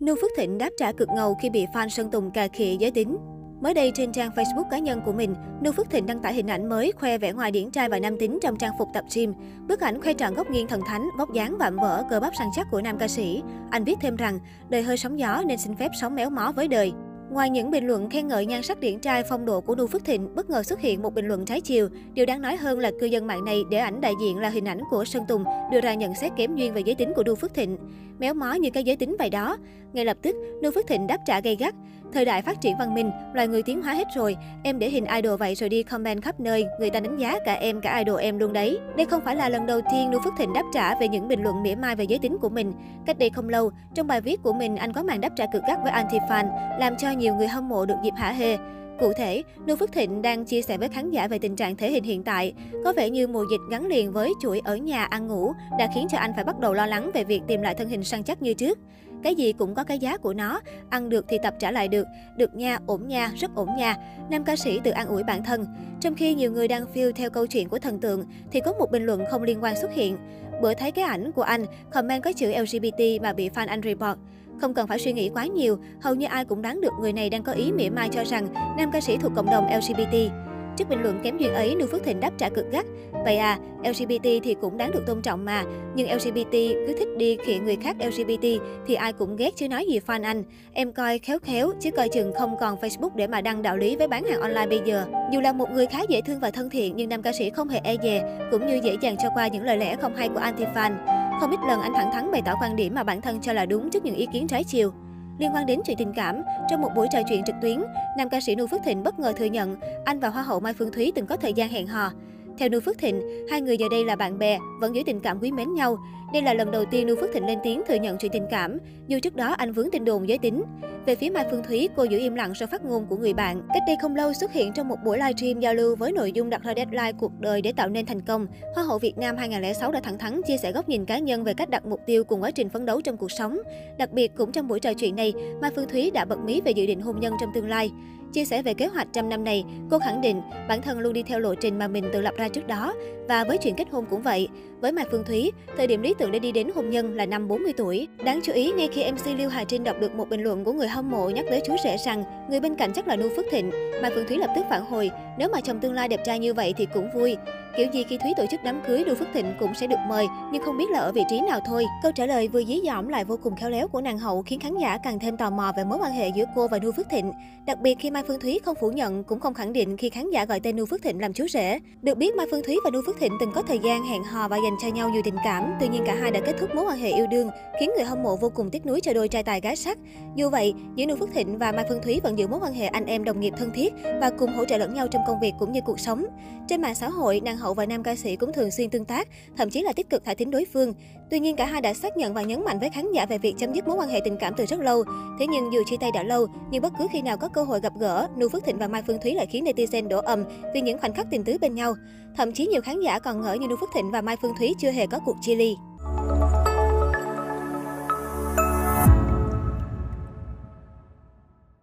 Nưu Phước Thịnh đáp trả cực ngầu khi bị fan Sơn Tùng cà khịa giới tính. Mới đây trên trang Facebook cá nhân của mình, Nưu Phước Thịnh đăng tải hình ảnh mới khoe vẻ ngoài điển trai và nam tính trong trang phục tập gym. Bức ảnh khoe trọn góc nghiêng thần thánh, vóc dáng vạm vỡ, cơ bắp săn chắc của nam ca sĩ. Anh viết thêm rằng, đời hơi sóng gió nên xin phép sống méo mó với đời. Ngoài những bình luận khen ngợi nhan sắc điển trai phong độ của Nu Phước Thịnh, bất ngờ xuất hiện một bình luận trái chiều. Điều đáng nói hơn là cư dân mạng này để ảnh đại diện là hình ảnh của Sơn Tùng đưa ra nhận xét kém duyên về giới tính của Nu Phước Thịnh. Méo mó như cái giới tính vậy đó. Ngay lập tức, Nu Phước Thịnh đáp trả gay gắt. Thời đại phát triển văn minh, loài người tiến hóa hết rồi. Em để hình idol vậy rồi đi comment khắp nơi, người ta đánh giá cả em cả idol em luôn đấy. Đây không phải là lần đầu tiên Nu Phước Thịnh đáp trả về những bình luận mỉa mai về giới tính của mình. Cách đây không lâu, trong bài viết của mình, anh có màn đáp trả cực gắt với anti-fan, làm cho nhiều người hâm mộ được dịp hả hê. Cụ thể, Nu Phước Thịnh đang chia sẻ với khán giả về tình trạng thể hình hiện tại. Có vẻ như mùa dịch gắn liền với chuỗi ở nhà ăn ngủ đã khiến cho anh phải bắt đầu lo lắng về việc tìm lại thân hình săn chắc như trước. Cái gì cũng có cái giá của nó, ăn được thì tập trả lại được, được nha, ổn nha, rất ổn nha. Nam ca sĩ tự an ủi bản thân. Trong khi nhiều người đang phiêu theo câu chuyện của thần tượng, thì có một bình luận không liên quan xuất hiện. Bữa thấy cái ảnh của anh, comment có chữ LGBT mà bị fan anh report. Không cần phải suy nghĩ quá nhiều, hầu như ai cũng đoán được người này đang có ý mỉa mai cho rằng nam ca sĩ thuộc cộng đồng LGBT. Trước bình luận kém duyên ấy, Lưu Phước Thịnh đáp trả cực gắt. Vậy à, LGBT thì cũng đáng được tôn trọng mà. Nhưng LGBT cứ thích đi khịa người khác LGBT thì ai cũng ghét chứ nói gì fan anh. Em coi khéo khéo, chứ coi chừng không còn Facebook để mà đăng đạo lý với bán hàng online bây giờ. Dù là một người khá dễ thương và thân thiện nhưng nam ca sĩ không hề e dè, cũng như dễ dàng cho qua những lời lẽ không hay của anti-fan. Không ít lần anh thẳng thắn bày tỏ quan điểm mà bản thân cho là đúng trước những ý kiến trái chiều. Liên quan đến chuyện tình cảm, trong một buổi trò chuyện trực tuyến, nam ca sĩ Nu Phước Thịnh bất ngờ thừa nhận anh và Hoa hậu Mai Phương Thúy từng có thời gian hẹn hò. Theo Nu Phước Thịnh, hai người giờ đây là bạn bè, vẫn giữ tình cảm quý mến nhau. Đây là lần đầu tiên Nu Phước Thịnh lên tiếng thừa nhận chuyện tình cảm, dù trước đó anh vướng tin đồn giới tính. Về phía Mai Phương Thúy, cô giữ im lặng sau phát ngôn của người bạn. Cách đây không lâu xuất hiện trong một buổi livestream giao lưu với nội dung đặt ra deadline cuộc đời để tạo nên thành công. Hoa hậu Việt Nam 2006 đã thẳng thắn chia sẻ góc nhìn cá nhân về cách đặt mục tiêu cùng quá trình phấn đấu trong cuộc sống. Đặc biệt cũng trong buổi trò chuyện này, Mai Phương Thúy đã bật mí về dự định hôn nhân trong tương lai. Chia sẻ về kế hoạch trăm năm này, cô khẳng định bản thân luôn đi theo lộ trình mà mình tự lập ra trước đó. Và với chuyện kết hôn cũng vậy. Với Mai Phương Thúy, thời điểm lý tưởng để đi đến hôn nhân là năm 40 tuổi. Đáng chú ý, ngay khi MC Lưu Hà Trinh đọc được một bình luận của người hâm mộ nhắc tới chú rể rằng người bên cạnh chắc là Nu Phước Thịnh, Mai Phương Thúy lập tức phản hồi, nếu mà chồng tương lai đẹp trai như vậy thì cũng vui. Kiểu gì khi Thúy tổ chức đám cưới, Nu Phước Thịnh cũng sẽ được mời, nhưng không biết là ở vị trí nào thôi. Câu trả lời vừa dí dỏm lại vô cùng khéo léo của nàng hậu khiến khán giả càng thêm tò mò về mối quan hệ giữa cô và Nu Phước Thịnh. Đặc biệt khi Mai Phương Thúy không phủ nhận cũng không khẳng định khi khán giả gọi tên Nu Phước Thịnh làm chú rể. Được biết Mai Phương Thúy và Nu Phước Thịnh từng có thời gian hẹn hò và dành cho nhau nhiều tình cảm, tuy nhiên cả hai đã kết thúc mối quan hệ yêu đương, khiến người hâm mộ vô cùng tiếc nuối cho đôi trai tài gái sắc. Dù vậy, giữa Nu Phước Thịnh và Mai Phương Thúy vẫn giữ mối quan hệ anh em đồng nghiệp thân thiết và cùng hỗ trợ lẫn nhau trong công việc cũng như cuộc sống. Trên mạng xã hội, nàng hậu và nam ca sĩ cũng thường xuyên tương tác, thậm chí là tích cực thả thính đối phương. Tuy nhiên cả hai đã xác nhận và nhấn mạnh với khán giả về việc chấm dứt mối quan hệ tình cảm từ rất lâu. Thế nhưng dù chia tay đã lâu, nhưng bất cứ khi nào có cơ hội gặp gỡ, Nu Phước Thịnh và Mai Phương Thúy lại khiến netizen đổ ầm vì những khoảnh khắc tình tứ bên nhau. Thậm chí nhiều khán giả còn ngỡ như Nu Phước Thịnh và Mai Phương Thúy chưa hề có cuộc chia ly.